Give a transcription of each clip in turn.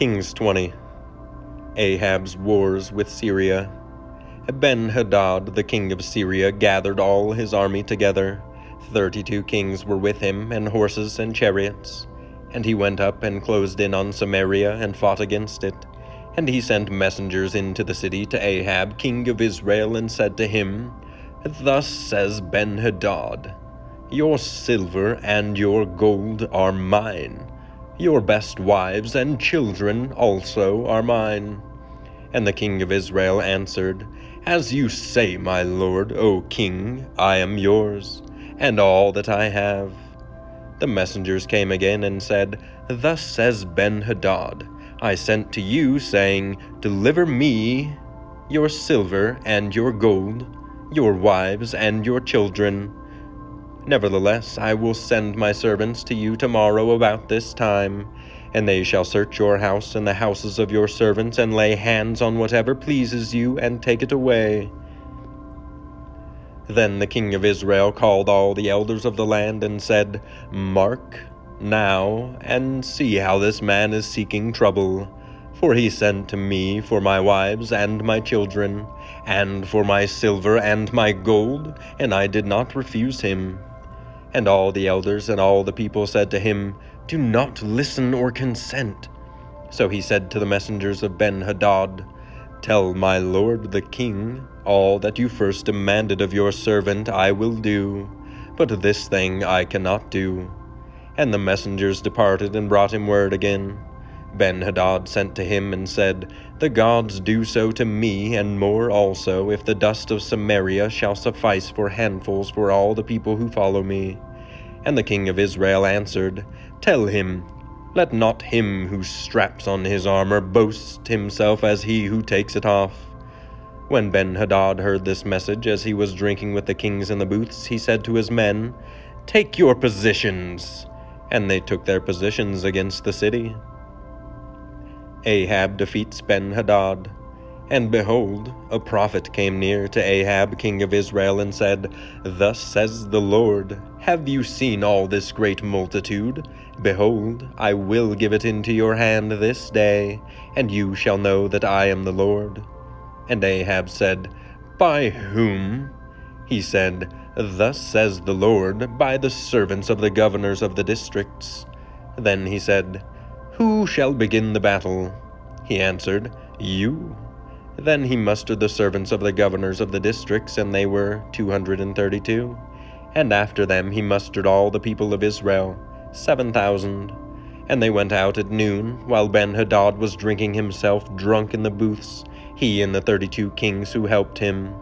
Kings 20 Ahab's wars with Syria. Ben Hadad, the king of Syria, gathered all his army together. Thirty two kings were with him, and horses and chariots. And he went up and closed in on Samaria and fought against it. And he sent messengers into the city to Ahab, king of Israel, and said to him, Thus says Ben Hadad, Your silver and your gold are mine your best wives and children also are mine. And the king of Israel answered, As you say, my lord, O king, I am yours, and all that I have. The messengers came again and said, Thus says Ben Hadad, I sent to you, saying, Deliver me your silver and your gold, your wives and your children Nevertheless, I will send my servants to you tomorrow about this time, and they shall search your house and the houses of your servants, and lay hands on whatever pleases you, and take it away. Then the king of Israel called all the elders of the land, and said, Mark now, and see how this man is seeking trouble. For he sent to me for my wives and my children, and for my silver and my gold, and I did not refuse him. And all the elders and all the people said to him, Do not listen or consent. So he said to the messengers of Ben Hadad, Tell my lord the king, all that you first demanded of your servant I will do, but this thing I cannot do. And the messengers departed and brought him word again. Ben Hadad sent to him and said, The gods do so to me, and more also, if the dust of Samaria shall suffice for handfuls for all the people who follow me. And the king of Israel answered, Tell him, let not him who straps on his armor boast himself as he who takes it off. When Ben Hadad heard this message as he was drinking with the kings in the booths, he said to his men, Take your positions! And they took their positions against the city. Ahab defeats Ben Hadad. And behold, a prophet came near to Ahab, king of Israel, and said, Thus says the Lord, Have you seen all this great multitude? Behold, I will give it into your hand this day, and you shall know that I am the Lord. And Ahab said, By whom? He said, Thus says the Lord, by the servants of the governors of the districts. Then he said, who shall begin the battle? He answered, You. Then he mustered the servants of the governors of the districts, and they were two hundred and thirty two. And after them he mustered all the people of Israel, seven thousand. And they went out at noon, while Ben Hadad was drinking himself drunk in the booths, he and the thirty two kings who helped him.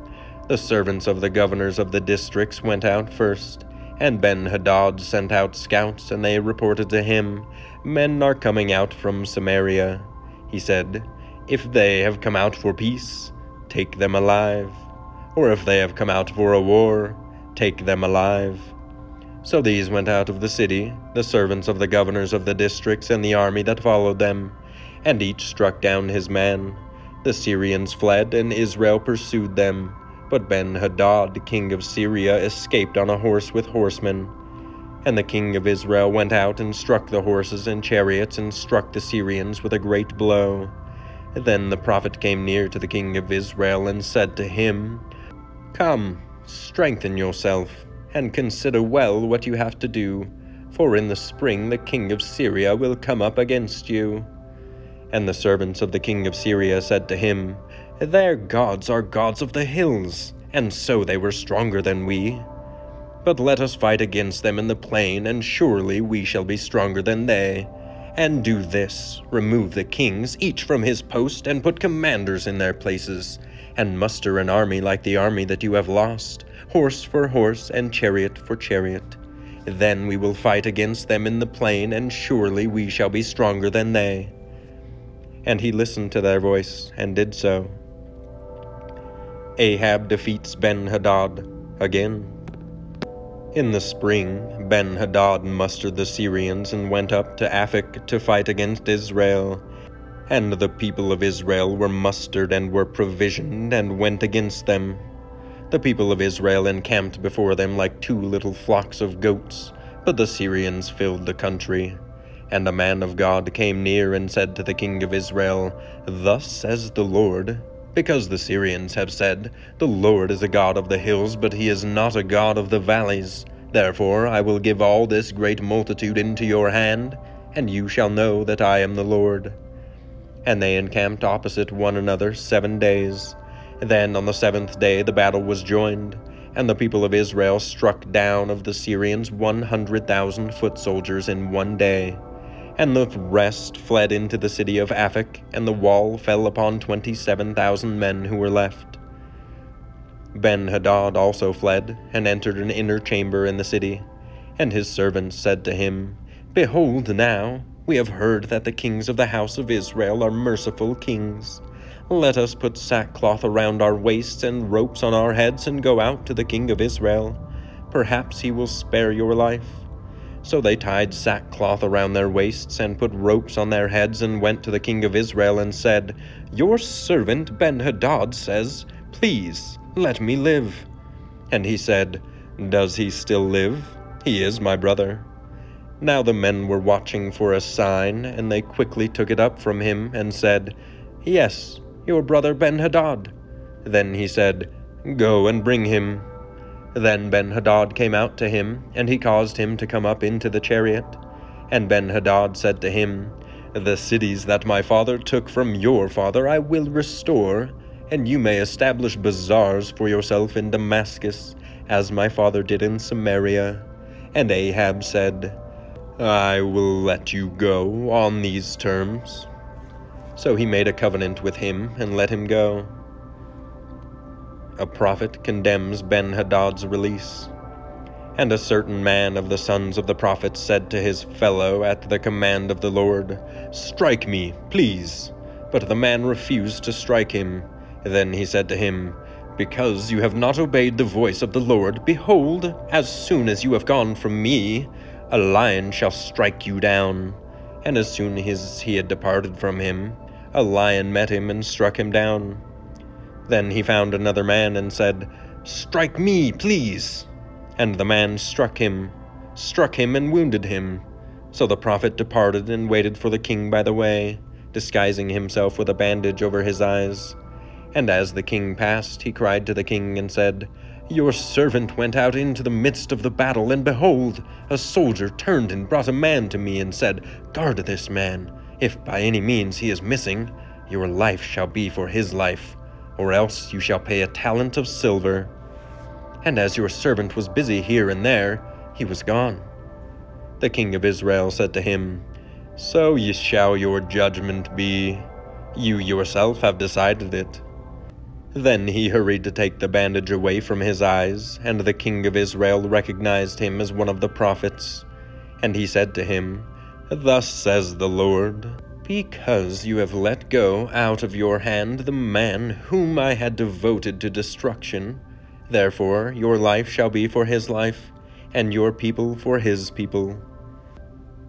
The servants of the governors of the districts went out first, and Ben Hadad sent out scouts, and they reported to him, Men are coming out from Samaria. He said, If they have come out for peace, take them alive. Or if they have come out for a war, take them alive. So these went out of the city, the servants of the governors of the districts and the army that followed them, and each struck down his man. The Syrians fled, and Israel pursued them. But Ben Hadad, king of Syria, escaped on a horse with horsemen. And the king of Israel went out and struck the horses and chariots and struck the Syrians with a great blow. Then the prophet came near to the king of Israel and said to him, Come, strengthen yourself, and consider well what you have to do, for in the spring the king of Syria will come up against you. And the servants of the king of Syria said to him, Their gods are gods of the hills, and so they were stronger than we. But let us fight against them in the plain, and surely we shall be stronger than they. And do this remove the kings, each from his post, and put commanders in their places, and muster an army like the army that you have lost, horse for horse, and chariot for chariot. Then we will fight against them in the plain, and surely we shall be stronger than they. And he listened to their voice, and did so. Ahab defeats Ben Hadad again. In the spring, Ben Hadad mustered the Syrians and went up to Aphek to fight against Israel. And the people of Israel were mustered and were provisioned and went against them. The people of Israel encamped before them like two little flocks of goats, but the Syrians filled the country. And a man of God came near and said to the king of Israel, Thus says the Lord, because the Syrians have said, The Lord is a God of the hills, but he is not a God of the valleys. Therefore I will give all this great multitude into your hand, and you shall know that I am the Lord. And they encamped opposite one another seven days. Then on the seventh day the battle was joined, and the people of Israel struck down of the Syrians one hundred thousand foot soldiers in one day. And the rest fled into the city of Aphek, and the wall fell upon twenty seven thousand men who were left. Ben Hadad also fled, and entered an inner chamber in the city. And his servants said to him, Behold now, we have heard that the kings of the house of Israel are merciful kings. Let us put sackcloth around our waists and ropes on our heads and go out to the king of Israel. Perhaps he will spare your life. So they tied sackcloth around their waists and put ropes on their heads and went to the king of Israel and said, Your servant Ben Hadad says, Please, let me live. And he said, Does he still live? He is my brother. Now the men were watching for a sign, and they quickly took it up from him and said, Yes, your brother Ben Hadad. Then he said, Go and bring him. Then Ben Hadad came out to him, and he caused him to come up into the chariot. And Ben Hadad said to him, The cities that my father took from your father I will restore, and you may establish bazaars for yourself in Damascus, as my father did in Samaria. And Ahab said, I will let you go on these terms. So he made a covenant with him and let him go a prophet condemns Ben Hadad's release. And a certain man of the sons of the prophets said to his fellow at the command of the Lord, Strike me, please. But the man refused to strike him. Then he said to him, Because you have not obeyed the voice of the Lord, behold, as soon as you have gone from me, a lion shall strike you down. And as soon as he had departed from him, a lion met him and struck him down. Then he found another man and said, Strike me, please. And the man struck him, struck him, and wounded him. So the prophet departed and waited for the king by the way, disguising himself with a bandage over his eyes. And as the king passed, he cried to the king and said, Your servant went out into the midst of the battle, and behold, a soldier turned and brought a man to me and said, Guard this man. If by any means he is missing, your life shall be for his life or else you shall pay a talent of silver. And as your servant was busy here and there, he was gone. The king of Israel said to him, So ye shall your judgment be. You yourself have decided it. Then he hurried to take the bandage away from his eyes, and the king of Israel recognized him as one of the prophets. And he said to him, Thus says the Lord, because you have let go out of your hand the man whom I had devoted to destruction. Therefore your life shall be for his life, and your people for his people.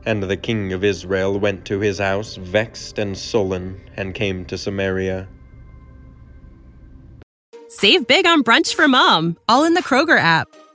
And the king of Israel went to his house vexed and sullen, and came to Samaria. Save big on brunch for mom, all in the Kroger app.